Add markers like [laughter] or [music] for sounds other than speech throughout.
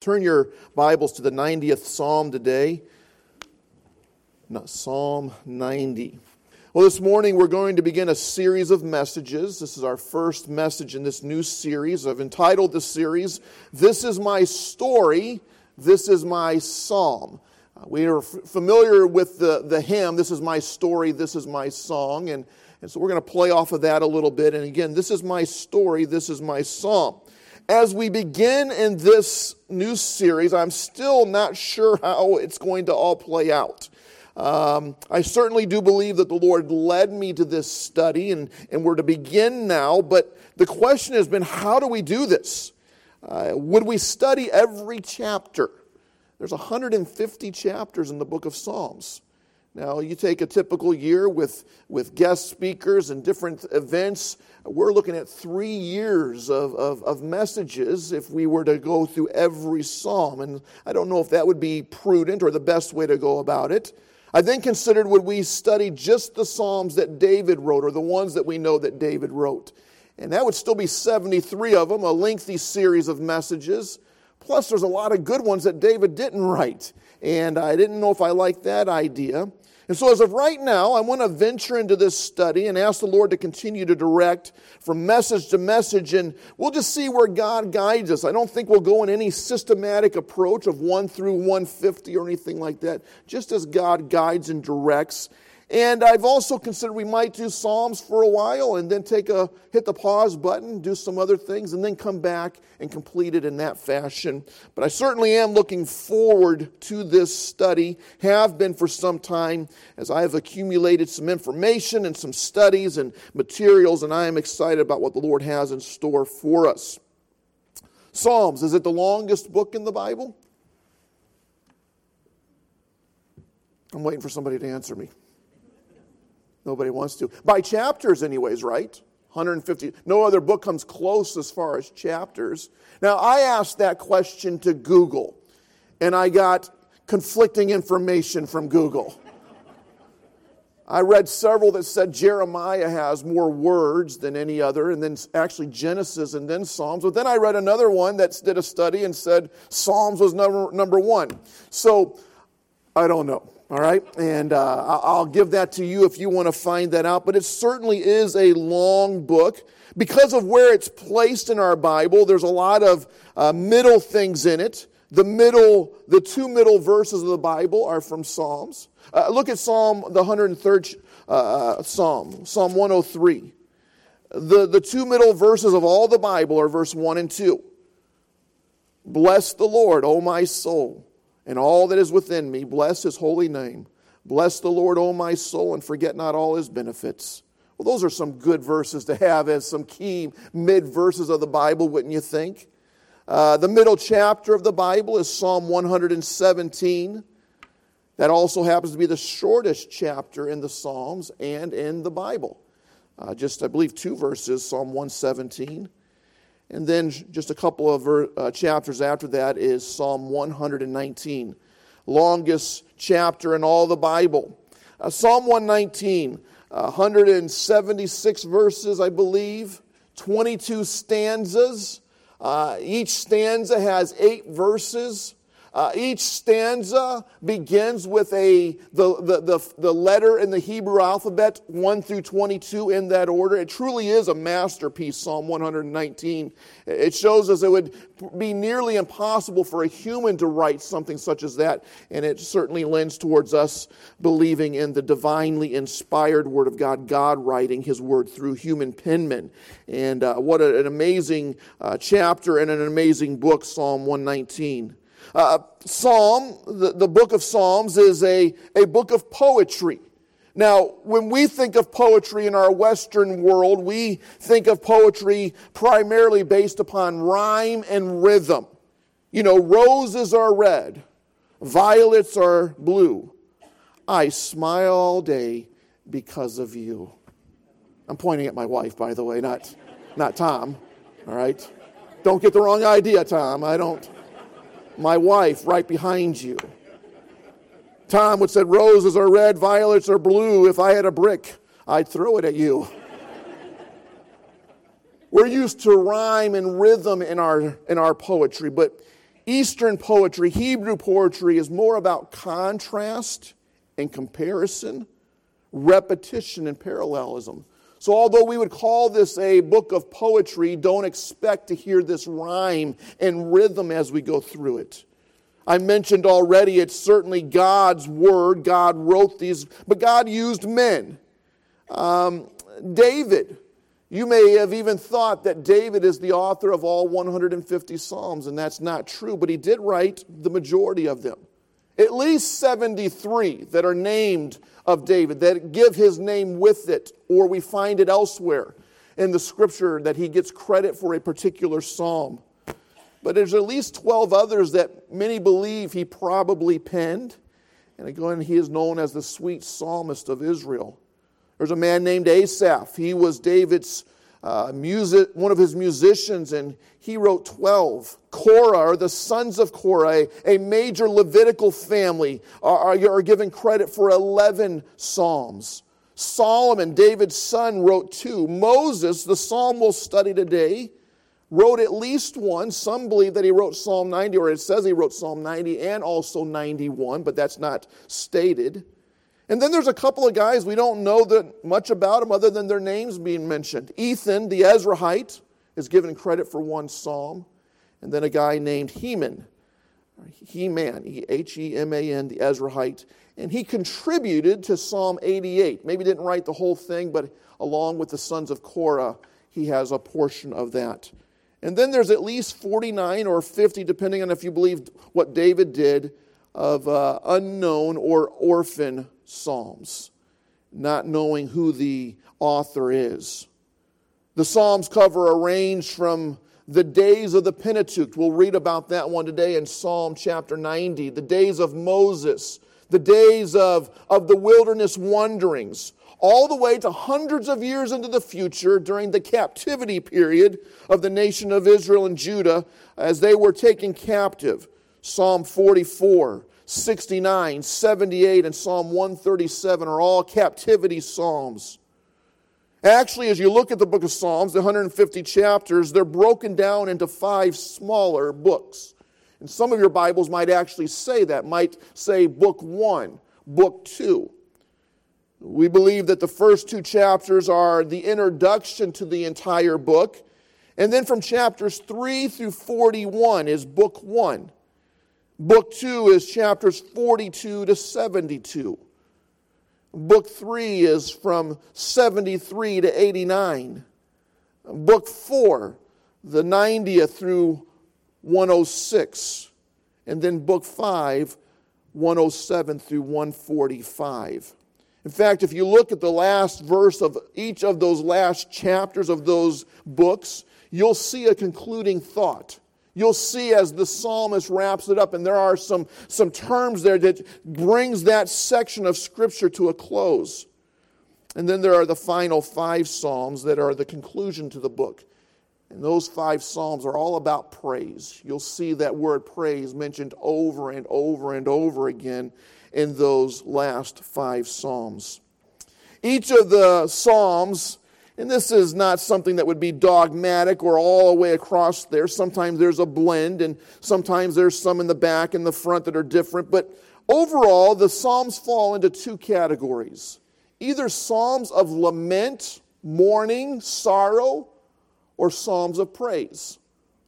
Turn your Bibles to the 90th Psalm today. Psalm 90. Well, this morning we're going to begin a series of messages. This is our first message in this new series. I've entitled the series, This is My Story, This is My Psalm. Uh, we are familiar with the, the hymn, This is My Story, This is My Song. And, and so we're going to play off of that a little bit. And again, this is my story, this is my psalm as we begin in this new series, I'm still not sure how it's going to all play out. Um, I certainly do believe that the Lord led me to this study, and, and we're to begin now. But the question has been how do we do this? Uh, would we study every chapter? There's 150 chapters in the book of Psalms. Now, you take a typical year with, with guest speakers and different events, we're looking at three years of, of, of, messages if we were to go through every psalm. And I don't know if that would be prudent or the best way to go about it. I then considered would we study just the psalms that David wrote or the ones that we know that David wrote. And that would still be 73 of them, a lengthy series of messages. Plus, there's a lot of good ones that David didn't write. And I didn't know if I liked that idea. And so, as of right now, I want to venture into this study and ask the Lord to continue to direct from message to message, and we'll just see where God guides us. I don't think we'll go in any systematic approach of 1 through 150 or anything like that, just as God guides and directs. And I've also considered we might do Psalms for a while and then take a hit the pause button, do some other things, and then come back and complete it in that fashion. But I certainly am looking forward to this study, have been for some time, as I have accumulated some information and some studies and materials, and I am excited about what the Lord has in store for us. Psalms, is it the longest book in the Bible? I'm waiting for somebody to answer me. Nobody wants to. By chapters, anyways, right? 150. No other book comes close as far as chapters. Now, I asked that question to Google, and I got conflicting information from Google. I read several that said Jeremiah has more words than any other, and then actually Genesis and then Psalms. But then I read another one that did a study and said Psalms was number, number one. So I don't know. All right, and uh, I'll give that to you if you want to find that out. But it certainly is a long book. Because of where it's placed in our Bible, there's a lot of uh, middle things in it. The middle, the two middle verses of the Bible are from Psalms. Uh, look at Psalm, the 103rd uh, uh, Psalm, Psalm 103. The, the two middle verses of all the Bible are verse 1 and 2. Bless the Lord, O my soul and all that is within me. Bless his holy name. Bless the Lord, O my soul, and forget not all his benefits. Well, those are some good verses to have as some key mid verses of the Bible, wouldn't you think? Uh, the middle chapter of the Bible is Psalm 117. That also happens to be the shortest chapter in the Psalms and in the Bible. Uh, just, I believe, two verses, Psalm 117. And then just a couple of uh, chapters after that is Psalm 119, longest chapter in all the Bible. Uh, Psalm 119, uh, 176 verses, I believe, 22 stanzas. Uh, each stanza has eight verses. Uh, each stanza begins with a the, the, the, the, letter in the Hebrew alphabet, 1 through 22 in that order. It truly is a masterpiece, Psalm 119. It shows us it would be nearly impossible for a human to write something such as that, and it certainly lends towards us believing in the divinely inspired Word of God, God writing His Word through human penmen. And uh, what an amazing uh, chapter and an amazing book, Psalm 119. Uh, Psalm, the, the book of Psalms, is a, a book of poetry. Now, when we think of poetry in our Western world, we think of poetry primarily based upon rhyme and rhythm. You know, roses are red, violets are blue. I smile all day because of you. I'm pointing at my wife, by the way, not, not Tom. All right? Don't get the wrong idea, Tom. I don't my wife right behind you. Tom would say, Roses are red, violets are blue. If I had a brick, I'd throw it at you. We're used to rhyme and rhythm in our, in our poetry, but Eastern poetry, Hebrew poetry, is more about contrast and comparison, repetition and parallelism. So, although we would call this a book of poetry, don't expect to hear this rhyme and rhythm as we go through it. I mentioned already it's certainly God's word. God wrote these, but God used men. Um, David, you may have even thought that David is the author of all 150 Psalms, and that's not true, but he did write the majority of them. At least 73 that are named of David, that give his name with it, or we find it elsewhere in the scripture that he gets credit for a particular psalm. But there's at least 12 others that many believe he probably penned. And again, he is known as the sweet psalmist of Israel. There's a man named Asaph. He was David's uh, music, one of his musicians, and he wrote 12. Korah, or the sons of Korah, a, major Levitical family, are, are given credit for 11 psalms. Solomon, David's son, wrote two. Moses, the psalm we'll study today, wrote at least one. Some believe that he wrote Psalm 90, or it says he wrote Psalm 90 and also 91, but that's not stated. And then there's a couple of guys we don't know that much about them other than their names being mentioned. Ethan, the Ezrahite, is given credit for one psalm. And then a guy named Heman, Heman, H E M A N, the Ezrahite. and he contributed to Psalm 88. Maybe didn't write the whole thing, but along with the sons of Korah, he has a portion of that. And then there's at least 49 or 50, depending on if you believe what David did, of uh, unknown or orphan psalms, not knowing who the author is. The Psalms cover a range from the days of the Pentateuch. We'll read about that one today in Psalm chapter 90. The days of Moses, the days of, of the wilderness wanderings, all the way to hundreds of years into the future during the captivity period of the nation of Israel and Judah as they were taken captive. Psalm 44, 69, 78, and Psalm 137 are all captivity psalms. Actually, as you look at the book of Psalms, the 150 chapters, they're broken down into five smaller books. And some of your Bibles might actually say that, might say book one, book two. We believe that the first two chapters are the introduction to the entire book. And then from chapters 3 through 41 is book 1. Book 2 is chapters 42 to 72. Book 3 is from 73 to 89. Book 4, the 90th through 106. And then Book 5, 107 through 145. In fact, if you look at the last verse of each of those last chapters of those books, you'll see a concluding thought. You'll see as the psalmist wraps it up, and there are some, some terms there that brings that section of Scripture to a close. And then there are the final five psalms that are the conclusion to the book. And those five psalms are all about praise. You'll see that word praise mentioned over and over and over again in those last five psalms. Each of the psalms and this is not something that would be dogmatic or all the way across there. Sometimes there's a blend, and sometimes there's some in the back and the front that are different. But overall, the Psalms fall into two categories either Psalms of lament, mourning, sorrow, or Psalms of praise.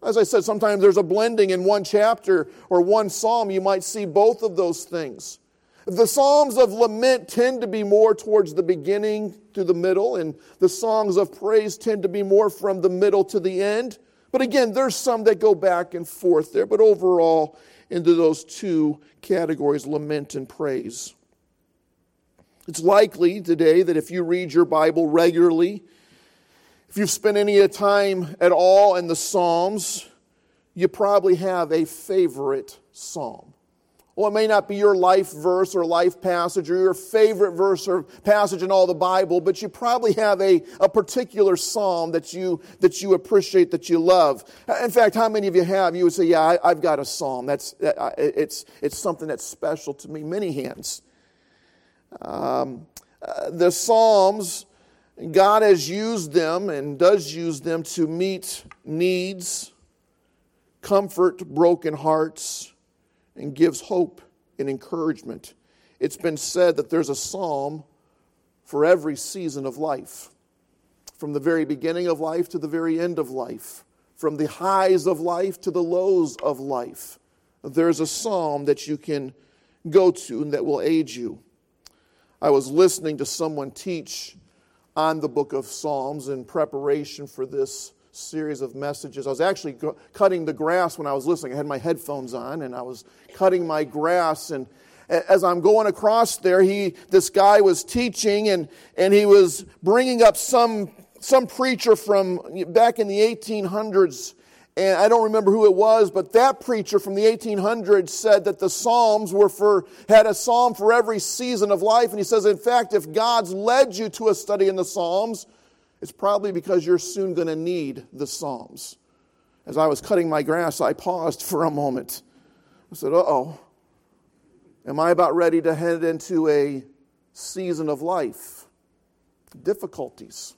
As I said, sometimes there's a blending in one chapter or one psalm. You might see both of those things. The Psalms of lament tend to be more towards the beginning to the middle, and the songs of praise tend to be more from the middle to the end. But again, there's some that go back and forth there, but overall, into those two categories lament and praise. It's likely today that if you read your Bible regularly, if you've spent any time at all in the Psalms, you probably have a favorite psalm. Well, it may not be your life verse or life passage or your favorite verse or passage in all the Bible, but you probably have a, a particular psalm that you, that you appreciate, that you love. In fact, how many of you have? You would say, Yeah, I, have got a psalm. That's, it's, it's something that's special to me. Many hands. Um, uh, the psalms, God has used them and does use them to meet needs comfort broken hearts, and gives hope and encouragement. It's been said that there's a psalm for every season of life, from the very beginning of life to the very end of life, from the highs of life to the lows of life. There's a psalm that you can go to and that will aid you. I was listening to someone teach on the book of Psalms in preparation for this series of messages. I was actually cutting the grass when I was listening. I had my headphones on and I was cutting my grass and as I'm going across there, he this guy was teaching and and he was bringing up some some preacher from back in the 1800s and I don't remember who it was, but that preacher from the 1800s said that the Psalms were for, had a psalm for every season of life. And he says, in fact, if God's led you to a study in the Psalms, it's probably because you're soon going to need the Psalms. As I was cutting my grass, I paused for a moment. I said, uh oh, am I about ready to head into a season of life? Difficulties,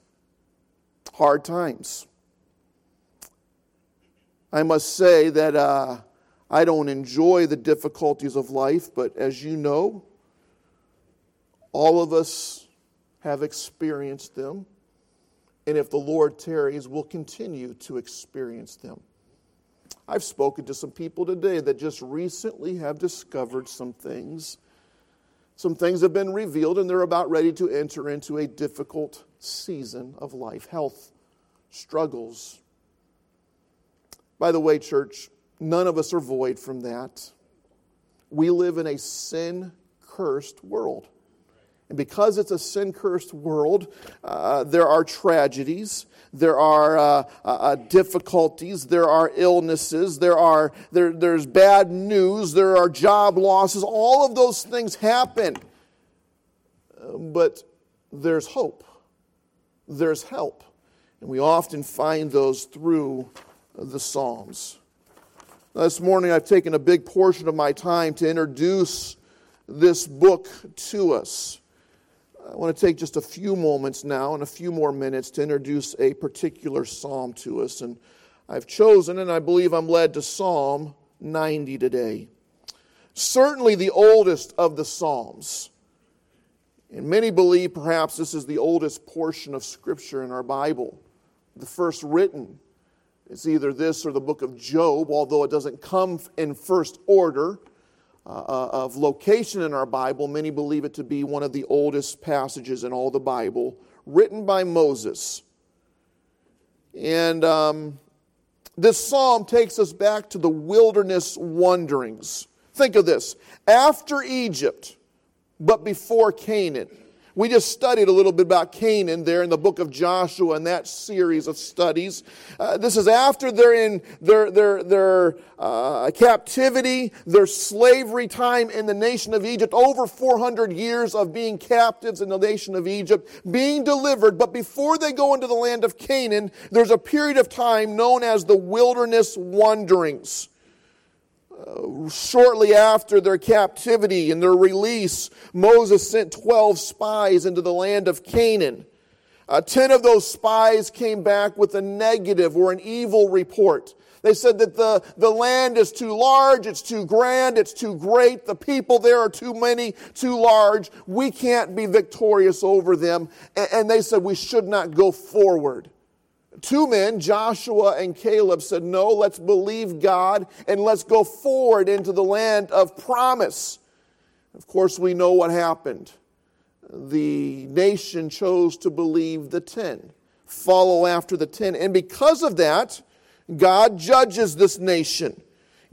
hard times. I must say that uh, I don't enjoy the difficulties of life, but as you know, all of us have experienced them. And if the Lord tarries, we'll continue to experience them. I've spoken to some people today that just recently have discovered some things. Some things have been revealed, and they're about ready to enter into a difficult season of life health, struggles, by the way, church, none of us are void from that. We live in a sin cursed world. And because it's a sin cursed world, uh, there are tragedies, there are uh, uh, uh, difficulties, there are illnesses, there are, there, there's bad news, there are job losses. All of those things happen. But there's hope, there's help. And we often find those through the Psalms. This morning, I've taken a big portion of my time to introduce this book to us. I want to take just a few moments now and a few more minutes to introduce a particular psalm to us. And I've chosen, and I believe I'm led to Psalm 90 today. Certainly the oldest of the Psalms. And many believe perhaps this is the oldest portion of Scripture in our Bible, the first written it's either this or the book of Job, although it doesn't come in first order uh, uh, of location in our Bible. Many believe it to be one of the oldest passages in all the Bible, written by Moses. And um, this psalm takes us back to the wilderness wanderings. Think of this after Egypt, but before Canaan. We just studied a little bit about Canaan there in the book of Joshua and that series of studies. Uh, this is after they're in their, their, their uh, captivity, their slavery time in the nation of Egypt, over 400 years of being captives in the nation of Egypt, being delivered. But before they go into the land of Canaan, there's a period of time known as the wilderness wanderings. Shortly after their captivity and their release, Moses sent 12 spies into the land of Canaan. Uh, 10 of those spies came back with a negative or an evil report. They said that the, the land is too large, it's too grand, it's too great, the people there are too many, too large, we can't be victorious over them. And, and they said we should not go forward. Two men, Joshua and Caleb, said, No, let's believe God and let's go forward into the land of promise. Of course, we know what happened. The nation chose to believe the ten, follow after the ten. And because of that, God judges this nation.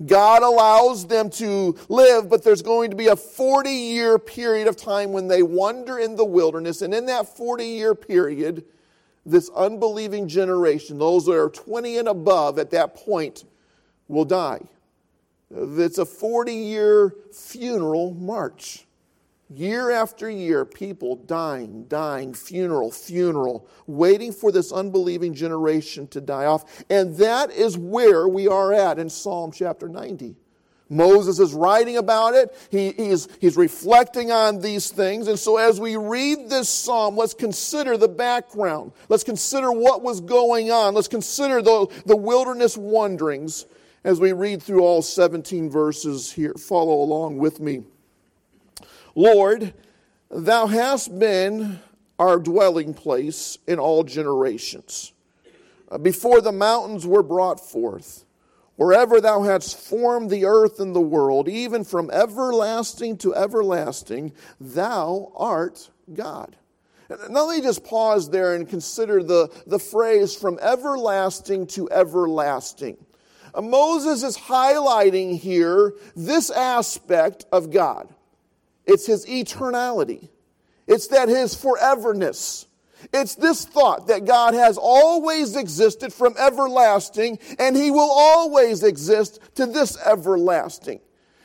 God allows them to live, but there's going to be a 40 year period of time when they wander in the wilderness. And in that 40 year period, this unbelieving generation, those that are 20 and above at that point, will die. It's a 40 year funeral march. Year after year, people dying, dying, funeral, funeral, waiting for this unbelieving generation to die off. And that is where we are at in Psalm chapter 90. Moses is writing about it. He, he's, he's reflecting on these things. And so, as we read this psalm, let's consider the background. Let's consider what was going on. Let's consider the, the wilderness wanderings. As we read through all 17 verses here, follow along with me. Lord, thou hast been our dwelling place in all generations. Uh, before the mountains were brought forth, wherever thou hadst formed the earth and the world, even from everlasting to everlasting, thou art God. Now let me just pause there and consider the, the phrase from everlasting to everlasting. Uh, Moses is highlighting here this aspect of God. It's his eternality. It's that his foreverness. It's this thought that God has always existed from everlasting and he will always exist to this everlasting.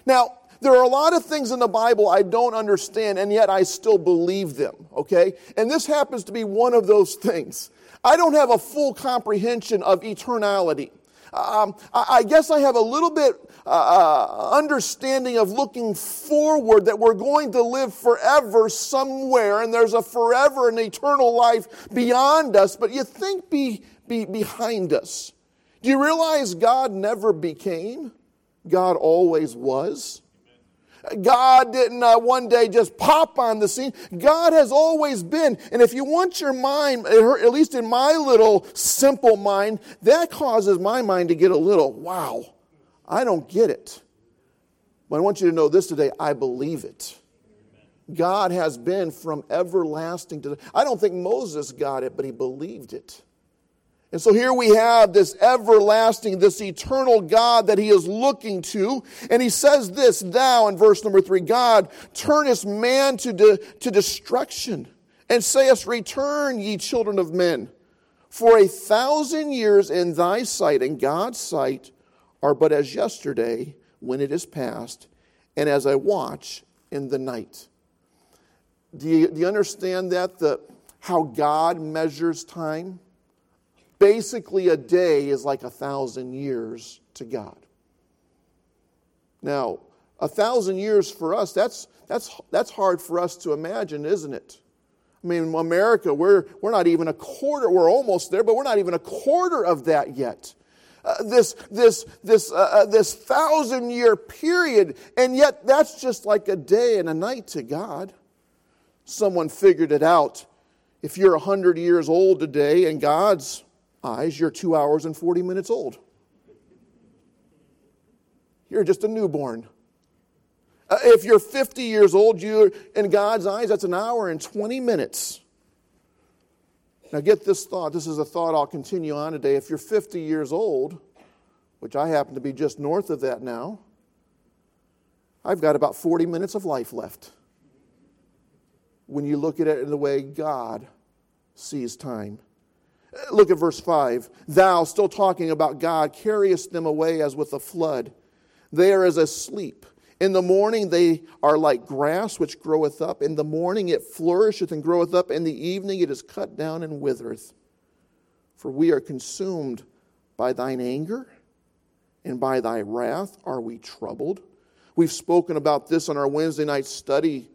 Now, there are a lot of things in the Bible I don't understand, and yet I still believe them, okay? And this happens to be one of those things. I don't have a full comprehension of eternality. Um, I guess I have a little bit uh, uh, understanding of looking forward that we're going to live forever somewhere, and there's a forever and eternal life beyond us. But you think be, be behind us. Do you realize God never became? God always was. God didn't uh, one day just pop on the scene. God has always been. And if you want your mind, at least in my little simple mind, that causes my mind to get a little, wow, I don't get it. But I want you to know this today I believe it. God has been from everlasting to. I don't think Moses got it, but he believed it. And so here we have this everlasting, this eternal God that he is looking to. And he says this, thou, in verse number three, God turnest man to, de- to destruction and sayest, return ye children of men. For a thousand years in thy sight, and God's sight, are but as yesterday when it is past, and as I watch in the night. Do you, do you understand that? The, how God measures time? Basically, a day is like a thousand years to God. Now, a thousand years for us, that's, that's, that's hard for us to imagine, isn't it? I mean, America, we're, we're not even a quarter, we're almost there, but we're not even a quarter of that yet. Uh, this, this, this, uh, uh, this thousand year period, and yet that's just like a day and a night to God. Someone figured it out. If you're 100 years old today and God's eyes, you're two hours and 40 minutes old. You're just a newborn. Uh, if you're 50 years old, you're in God's eyes, that's an hour and 20 minutes. Now, get this thought. This is a thought I'll continue on today. If you're 50 years old, which I happen to be just north of that now, I've got about 40 minutes of life left. When you look at it in the way God sees time. Look at verse 5. Thou, still talking about God, carriest them away as with a flood. They are as asleep. In the morning they are like grass which groweth up. In the morning it flourisheth and groweth up. In the evening it is cut down and withereth. For we are consumed by thine anger, and by thy wrath are we troubled. We've spoken about this on our Wednesday night study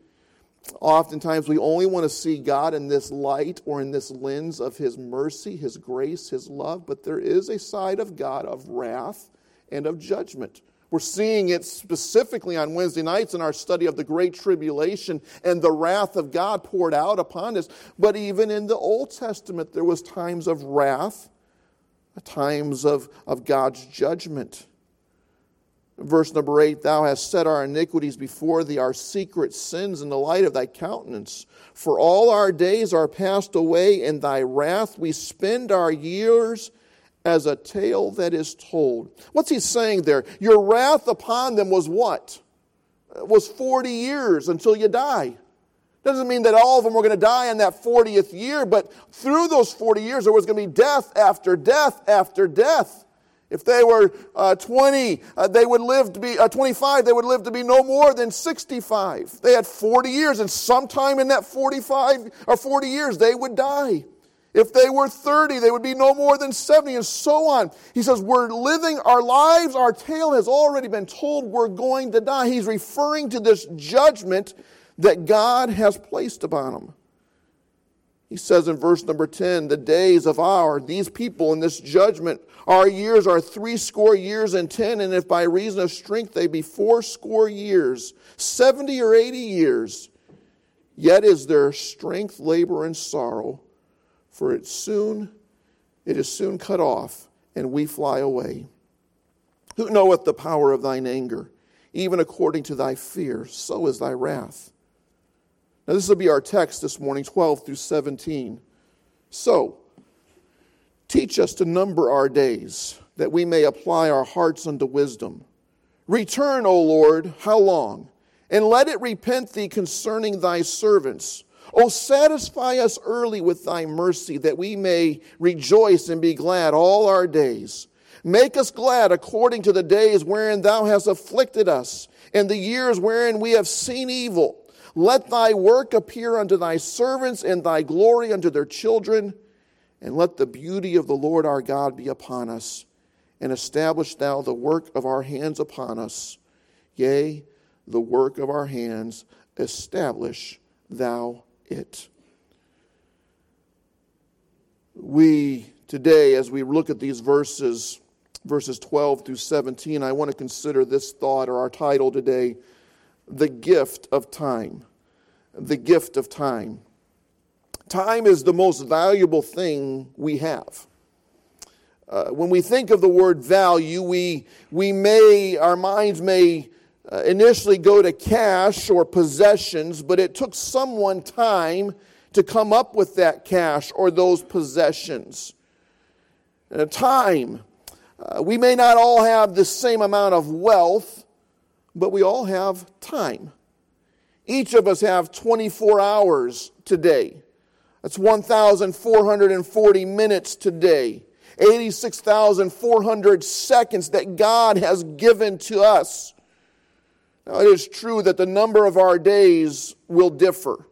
Oftentimes, we only want to see God in this light or in this lens of His mercy, His grace, His love, but there is a side of God of wrath and of judgment. We're seeing it specifically on Wednesday nights in our study of the Great Tribulation and the wrath of God poured out upon us. But even in the Old Testament, there was times of wrath, times of, of God's judgment. Verse number eight, thou hast set our iniquities before thee, our secret sins in the light of thy countenance. For all our days are passed away in thy wrath. We spend our years as a tale that is told. What's he saying there? Your wrath upon them was what? It was 40 years until you die. Doesn't mean that all of them were going to die in that 40th year, but through those 40 years, there was going to be death after death after death. If they were uh, 20, uh, they would live to be uh, 25, they would live to be no more than 65. They had 40 years, and sometime in that 45 or 40 years, they would die. If they were 30, they would be no more than 70, and so on. He says, We're living our lives, our tale has already been told, we're going to die. He's referring to this judgment that God has placed upon them. He says in verse number 10 the days of our, these people in this judgment, our years are three score years and ten, and if by reason of strength they be four score years, 70 or 80 years, yet is their strength labor and sorrow, for it soon, it is soon cut off, and we fly away. Who knoweth the power of thine anger? Even according to thy fear, so is thy wrath. Now, this will be our text this morning, 12 through 17. So, teach us to number our days, that we may apply our hearts unto wisdom. Return, O Lord, how long? And let it repent thee concerning thy servants. O satisfy us early with thy mercy, that we may rejoice and be glad all our days. Make us glad according to the days wherein thou hast afflicted us, and the years wherein we have seen evil let thy work appear unto thy servants, and thy glory unto their children. And let the beauty of the Lord our God be upon us. And establish thou the work of our hands upon us. Yea, the work of our hands, establish thou it. We, today, as we look at these verses, verses 12 through 17, I want to consider this thought or our title today the gift of time. The gift of time. Time is the most valuable thing we have. Uh, when we think of the word value, we, we may, our minds may uh, initially go to cash or possessions, but it took someone time to come up with that cash or those possessions. Uh, time. Uh, we may not all have the same amount of wealth, but we all have time. Each of us have 24 hours today. That's 1,440 minutes today. 86,400 seconds that God has given to us. Now, it is true that the number of our days will differ.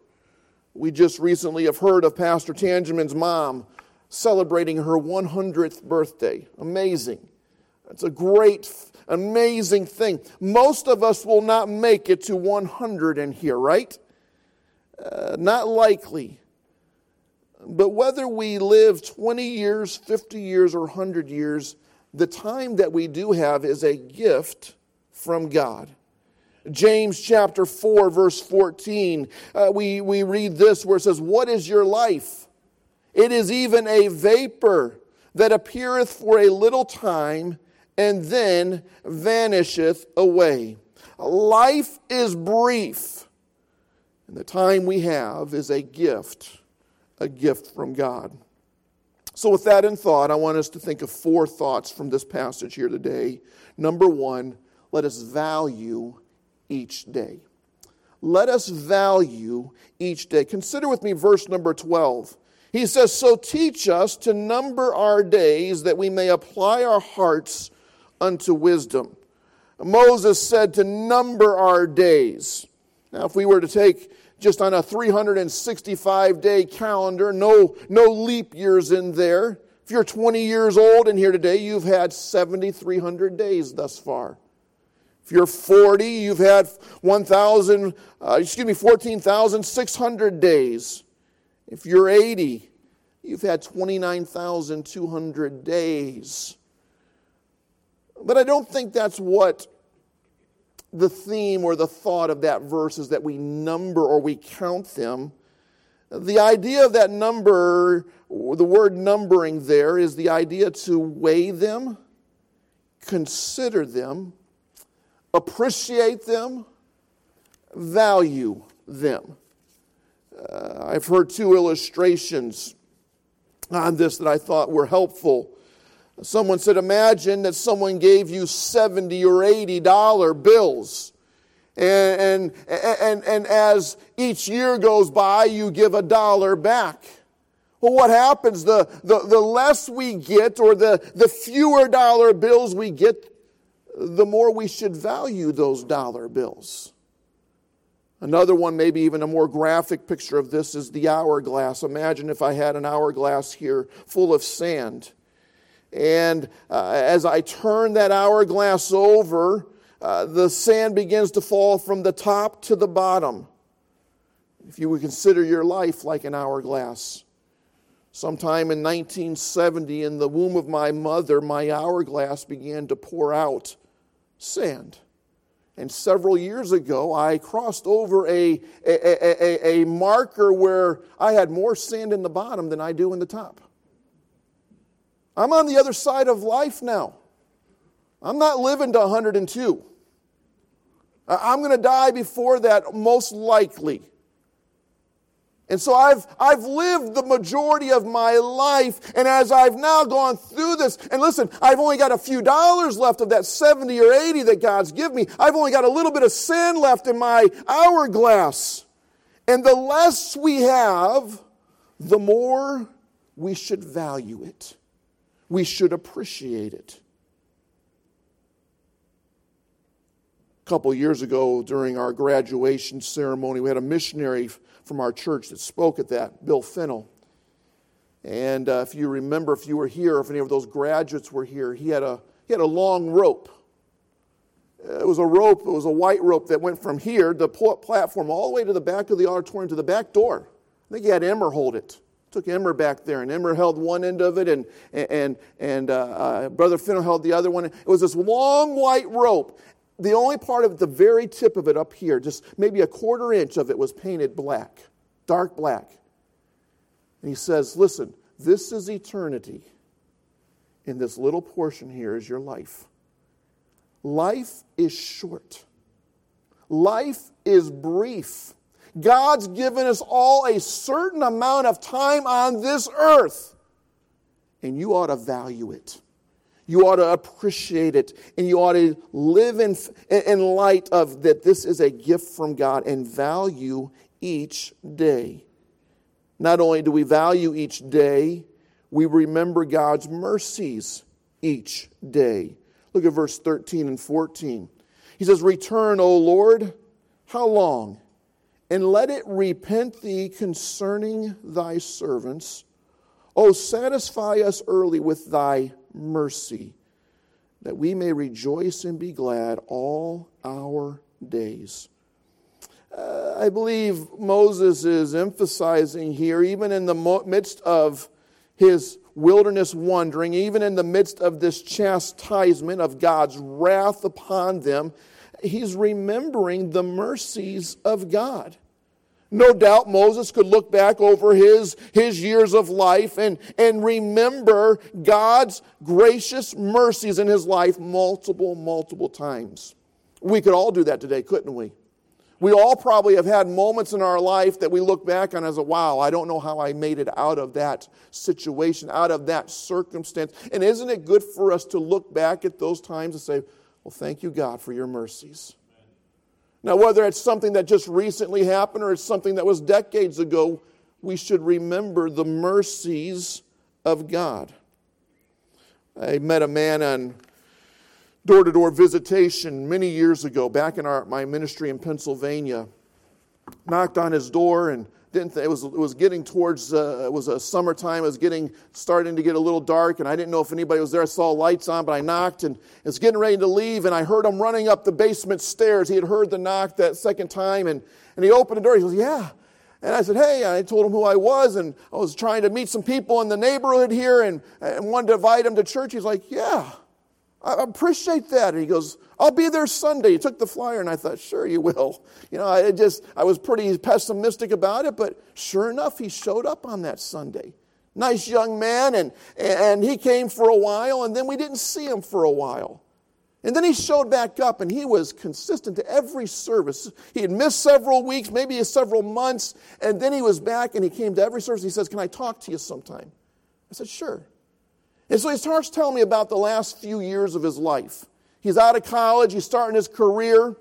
We just recently have heard of Pastor Tangeman's mom celebrating her 100th birthday. Amazing. It's a great amazing thing. Most of us will not make it to 100 in here, right? Uh, not likely. But whether we live 20 years, 50 years, or 100 years, the time that we do have is a gift from God. James chapter 4, verse 14, uh, we, we read this where it says, What is your life? It is even a vapor that appeareth for a little time and then vanisheth away. Life is brief, and the time we have is a gift, a gift from God. So, with that in thought, I want us to think of four thoughts from this passage here today. Number one, let us value each day. Let us value each day. Consider with me verse number 12. He says, So teach us to number our days that we may apply our hearts unto wisdom. Moses said to number our days. Now, if we were to take just on a 365 day calendar, no, no leap years in there. If you're 20 years old in here today, you've had 7,300 days thus far. If you're 40, you've had 1,000, uh, excuse me, 14,600 days. If you're 80, you've had 29,200 days. But I don't think that's what the theme or the thought of that verse is that we number or we count them. The idea of that number, the word numbering there, is the idea to weigh them, consider them, appreciate them, value them. Uh, I've heard two illustrations on this that I thought were helpful. Someone said, Imagine that someone gave you 70 or 80 dollar bills. And, and, and, and as each year goes by, you give a dollar back. Well, what happens? The, the, the less we get, or the, the fewer dollar bills we get, the more we should value those dollar bills. Another one, maybe even a more graphic picture of this, is the hourglass. Imagine if I had an hourglass here full of sand. And uh, as I turn that hourglass over, uh, the sand begins to fall from the top to the bottom. If you would consider your life like an hourglass, Sometime in 1970, in the womb of my mother, my hourglass began to pour out sand. And several years ago, I crossed over a, a, a, a, marker where I had more sand in the bottom than I do in the top. I'm on the other side of life now. I'm not living to 102. I'm going to die before that, most likely. And so I've, I've lived the majority of my life. And as I've now gone through this, and listen, I've only got a few dollars left of that 70 or 80 that God's given me. I've only got a little bit of sin left in my hourglass. And the less we have, the more we should value it. We should appreciate it. A couple years ago, during our graduation ceremony, we had a missionary from our church that spoke at that, Bill Fennell. And uh, if you remember, if you were here, if any of those graduates were here, he had a, he had a long rope. It was a rope, it was a white rope that went from here, the platform, all the way to the back of the auditorium, to the back door. I think he had Emmer hold it. Took Emmer back there, and Emmer held one end of it, and, and, and uh, uh, Brother Fennell held the other one. It was this long white rope the only part of the very tip of it up here, just maybe a quarter inch of it, was painted black, dark black. And he says, Listen, this is eternity. And this little portion here is your life. Life is short, life is brief. God's given us all a certain amount of time on this earth, and you ought to value it. You ought to appreciate it and you ought to live in, in light of that this is a gift from God and value each day. Not only do we value each day, we remember God's mercies each day. Look at verse 13 and 14. He says, Return, O Lord, how long? And let it repent thee concerning thy servants. O satisfy us early with thy mercy, that we may rejoice and be glad all our days. Uh, I believe Moses is emphasizing here, even in the midst of his wilderness wandering, even in the midst of this chastisement of God's wrath upon them, he's remembering the mercies of God. No doubt Moses could look back over his, his years of life and, and remember God's gracious mercies in his life multiple, multiple times. We could all do that today, couldn't we? We all probably have had moments in our life that we look back on as a wow, I don't know how I made it out of that situation, out of that circumstance. And isn't it good for us to look back at those times and say, well, thank you, God, for your mercies. Now, whether it's something that just recently happened or it's something that was decades ago, we should remember the mercies of God. I met a man on door to door visitation many years ago, back in our, my ministry in Pennsylvania. Knocked on his door and didn't it was it was getting towards uh, it was a summertime. It was getting starting to get a little dark, and I didn't know if anybody was there. I saw lights on, but I knocked and it was getting ready to leave, and I heard him running up the basement stairs. He had heard the knock that second time, and and he opened the door. He goes, "Yeah." And I said, Hey, I told him who I was, and I was trying to meet some people in the neighborhood here and, and wanted to invite him to church. He's like, Yeah, I appreciate that. And he goes, I'll be there Sunday. He took the flyer, and I thought, sure, you will. You know, I just, I was pretty pessimistic about it, but sure enough, he showed up on that Sunday. Nice young man, and, and he came for a while, and then we didn't see him for a while. And then he showed back up, and he was consistent to every service. He had missed several weeks, maybe several months, and then he was back, and he came to every service. He says, Can I talk to you sometime? I said, Sure. And so he starts telling me about the last few years of his life. He's out of college, he's starting his career.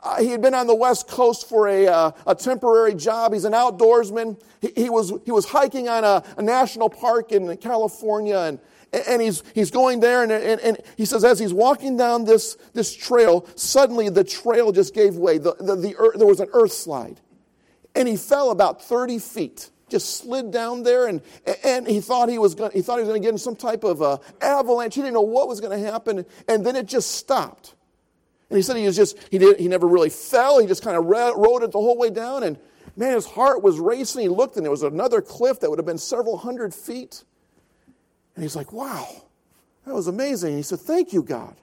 Uh, he had been on the West Coast for a, uh, a temporary job. He's an outdoorsman. He, he, was, he was hiking on a, a national park in California, and, and he's, he's going there, and, and, and, he says, as he's walking down this, this trail, suddenly the trail just gave way. The, the, the earth, there was an earth slide, and he fell about 30 feet just slid down there and, and he thought he was going he thought he was going to get in some type of uh, avalanche he didn't know what was going to happen and then it just stopped and he said he was just he did he never really fell he just kind of rode it the whole way down and man, his heart was racing. He looked, and there was another cliff that would have been several hundred feet. And he's like, wow, that was amazing. And he said, Thank you, God.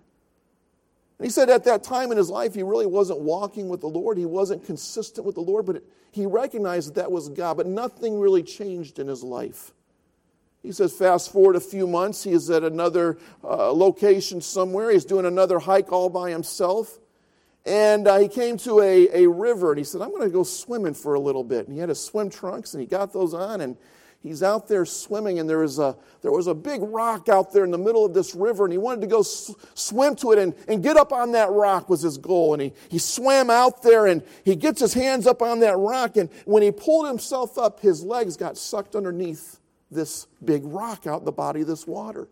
He said at that time in his life, he really wasn't walking with the Lord. He wasn't consistent with the Lord, but he recognized that that was God, but nothing really changed in his life. He says, fast forward a few months, he is at another uh, location somewhere. He's doing another hike all by himself. And uh, he came to a, a river and he said, I'm going to go swimming for a little bit. And he had his swim trunks and he got those on and he's out there swimming and there was a, there was a big rock out there in the middle of this river and he wanted to go sw- swim to it and, and get up on that rock was his goal. And he, he swam out there and he gets his hands up on that rock and when he pulled himself up his legs got sucked underneath this big rock out the body of this water.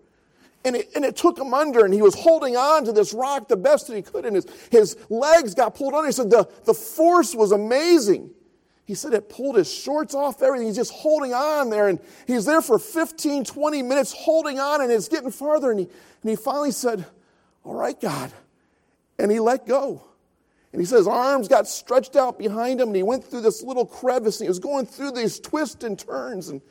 And it, and it took him under and he was holding on to this rock the best that he could and his, his legs got pulled under. He said the, the force was amazing he said it pulled his shorts off, everything. He's just holding on there. And he's there for 15, 20 minutes holding on, and it's getting farther. And he, and he finally said, All right, God. And he let go. And he his arms got stretched out behind him, and he went through this little crevice, and he was going through these twists and turns. And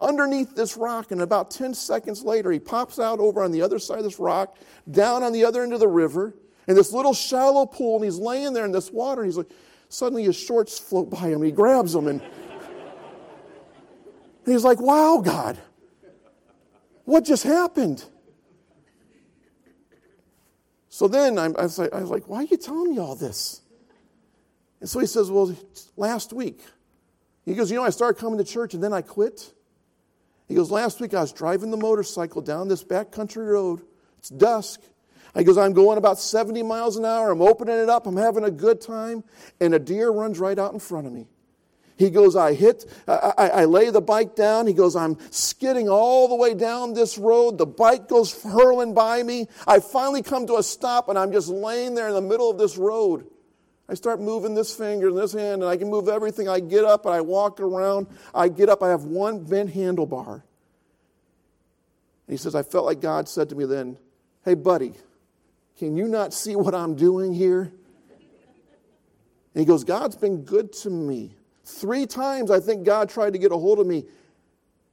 underneath this rock, and about 10 seconds later, he pops out over on the other side of this rock, down on the other end of the river, in this little shallow pool, and he's laying there in this water, and he's like, Suddenly his shorts float by him. He grabs them and, [laughs] he's like, Wow, God, what just happened? So then I'm, I, was like, I was like, Why are you telling me all this? And so he says, Well, last week. He goes, You know, I started coming to church and then I quit. He goes, Last week I was driving the motorcycle down this backcountry road. It's dusk. He goes, I'm going about 70 miles an hour. I'm opening it up. I'm having a good time. And a deer runs right out in front of me. He goes, I hit, I, I, I, lay the bike down. He goes, I'm skidding all the way down this road. The bike goes hurling by me. I finally come to a stop and I'm just laying there in the middle of this road. I start moving this finger and this hand and I can move everything. I get up and I walk around. I get up. I have one bent handlebar. And he says, I felt like God said to me then, Hey, buddy, can you not see what I'm doing here? And he goes, God's been good to me. Three times I think God tried to get a hold of me.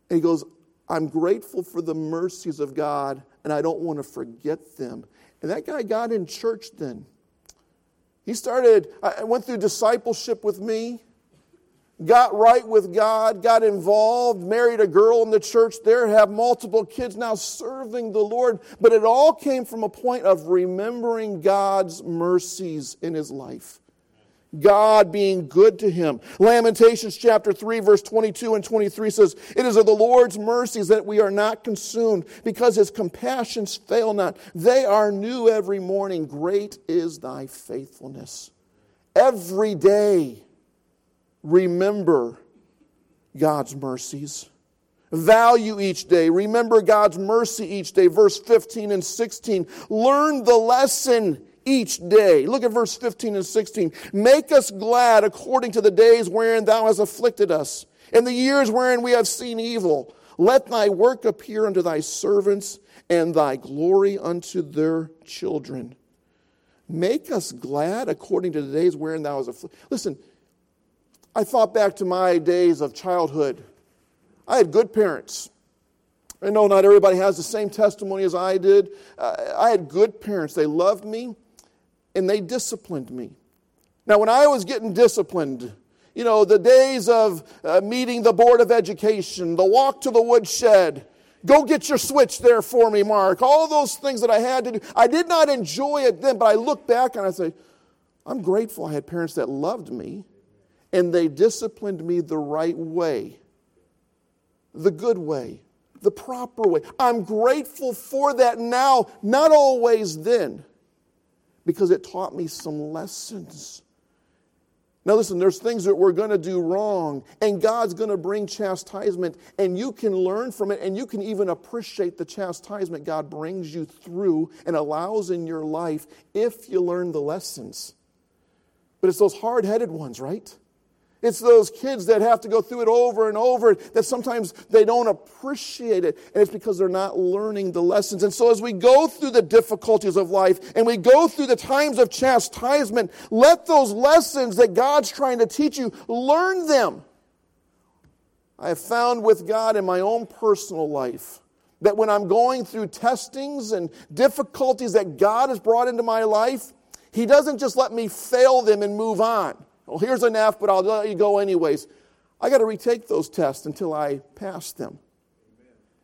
And he goes, I'm grateful for the mercies of God, and I don't want to forget them. And that guy got in church then. He started, I went through discipleship with me got right with God, got involved, married a girl in the church there, have multiple kids now serving the Lord. But it all came from a point of remembering God's mercies in his life. God being good to him. Lamentations chapter 3, verse 22 and 23 says, It is of the Lord's mercies that we are not consumed, because his compassions fail not. They are new every morning. Great is thy faithfulness. Every day remember God's mercies. Value each day. Remember God's mercy each day. Verse 15 and 16. Learn the lesson each day. Look at verse 15 and 16. Make us glad according to the days wherein thou hast afflicted us, and the years wherein we have seen evil. Let thy work appear unto thy servants, and thy glory unto their children. Make us glad according to the days wherein thou hast afflicted. Listen, I thought back to my days of childhood. I had good parents. I know not everybody has the same testimony as I did. Uh, I had good parents. They loved me and they disciplined me. Now, when I was getting disciplined, you know, the days of uh, meeting the Board of Education, the walk to the woodshed, go get your switch there for me, Mark, all those things that I had to do, I did not enjoy it then, but I look back and I say, I'm grateful I had parents that loved me and they disciplined me the right way, the good way, the proper way. I'm grateful for that now, not always then, because it taught me some lessons. Now, listen, there's things that we're going to do wrong, and God's going to bring chastisement, and you can learn from it, and you can even appreciate the chastisement God brings you through and allows in your life if you learn the lessons. But it's those hard headed ones, right? It's those kids that have to go through it over and over that sometimes they don't appreciate it. And it's because they're not learning the lessons. And so as we go through the difficulties of life and we go through the times of chastisement, let those lessons that God's trying to teach you, learn them. I have found with God in my own personal life that when I'm going through testings and difficulties that God has brought into my life, He doesn't just let me fail them and move on. Well, here's enough, but I'll let you go anyways. I got to retake those tests until I pass them.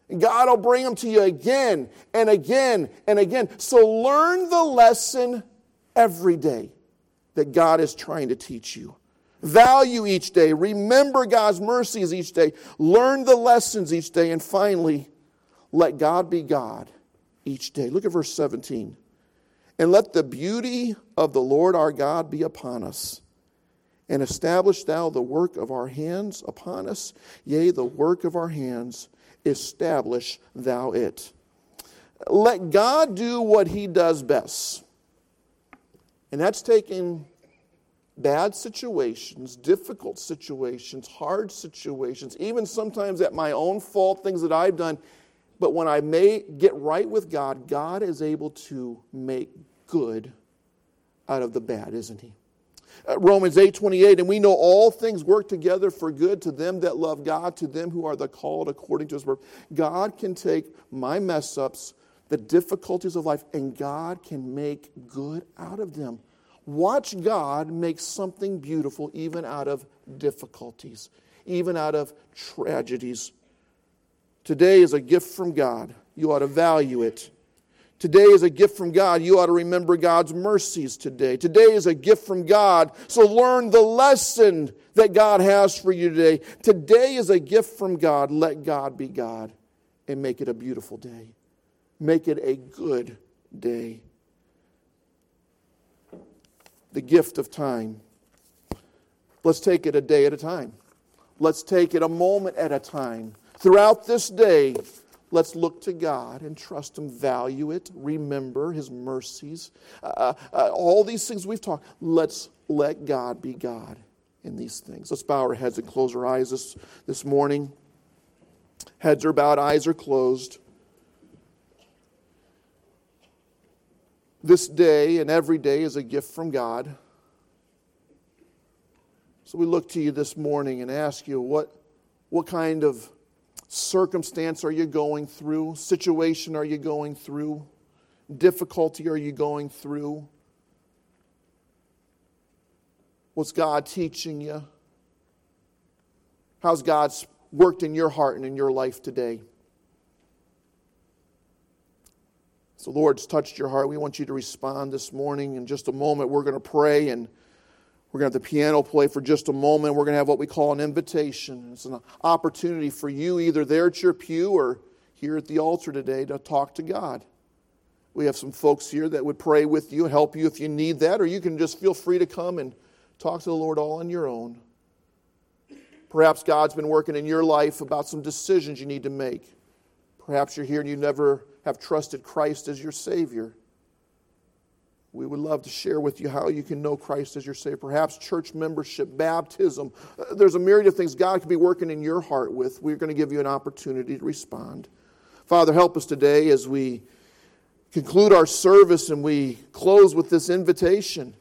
And God will bring them to you again and again and again. So learn the lesson every day that God is trying to teach you. Value each day. Remember God's mercies each day. Learn the lessons each day. And finally, let God be God each day. Look at verse 17. And let the beauty of the Lord our God be upon us and establish thou the work of our hands upon us. Yea, the work of our hands, establish thou it. Let God do what he does best. And that's taking bad situations, difficult situations, hard situations, even sometimes at my own fault, things that I've done. But when I may get right with God, God is able to make good out of the bad, isn't he? Uh, Romans 8 28, and we know all things work together for good to them that love God, to them who are the called according to his word. God can take my mess ups, the difficulties of life, and God can make good out of them. Watch God make something beautiful even out of difficulties, even out of tragedies. Today is a gift from God. You ought to value it. Today is a gift from God. You ought to remember God's mercies today. Today is a gift from God. So learn the lesson that God has for you today. Today is a gift from God. Let God be God and make it a beautiful day. Make it a good day. The gift of time. Let's take it a day at a time. Let's take it a moment at a time. Throughout this day, Let's look to God and trust Him, value it, remember His mercies. Uh, uh, all these things we've talked, let's let God be God in these things. Let's bow our heads and close our eyes this, this morning. Heads are bowed, eyes are closed. This day and every day is a gift from God. So we look to you this morning and ask you what, what kind of circumstance are you going through? Situation are you going through? Difficulty are you going through? What's God teaching you? How's God's worked in your heart and in your life today? So, Lord's touched your heart. We want you to respond this morning. In just a moment, we're going to pray and we're going to have the piano play for just a moment. We're going to have what we call an invitation. It's an opportunity for you, either there at your pew or here at the altar today, to talk to God. We have some folks here that would pray with you, help you if you need that, or you can just feel free to come and talk to the Lord all on your own. Perhaps God's been working in your life about some decisions you need to make. Perhaps you're here and you never have trusted Christ as your Savior. We would love to share with you how you can know Christ as your Savior. Perhaps church membership, baptism. Uh, there's a myriad of things God could be working in your heart with. We're going to give you an opportunity to respond. Father, help us today as we conclude our service and we close with this invitation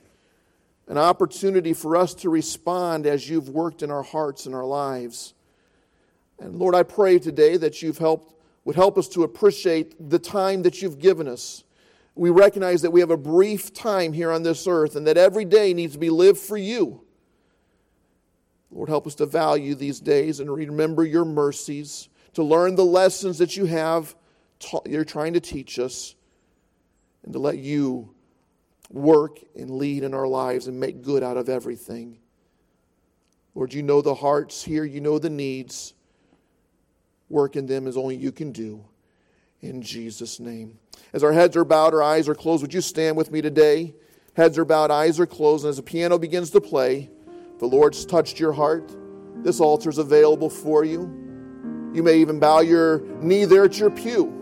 an opportunity for us to respond as you've worked in our hearts and our lives. And Lord, I pray today that you've helped would help us to appreciate the time that you've given us we recognize that we have a brief time here on this earth and that every day needs to be lived for you. Lord, help us to value these days and remember your mercies, to learn the lessons that you have, you're trying to teach us, and to let you work and lead in our lives and make good out of everything. Lord, you know the hearts here, you know the needs. Work in them as only you can do. In Jesus' name. As our heads are bowed, our eyes are closed, would you stand with me today? Heads are bowed, eyes are closed, and as the piano begins to play, the Lord's touched your heart. This altar is available for you. You may even bow your knee there at your pew.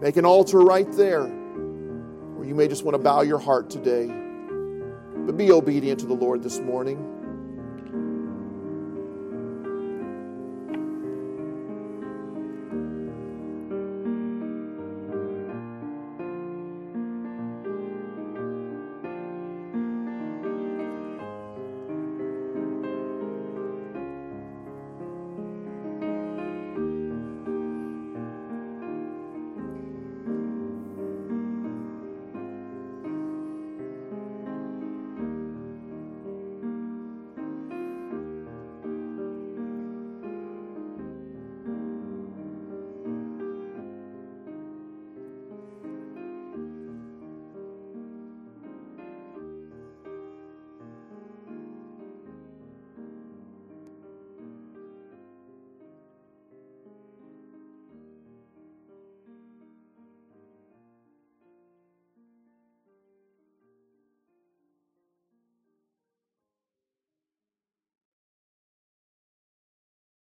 Make an altar right there. Or you may just want to bow your heart today. But be obedient to the Lord this morning.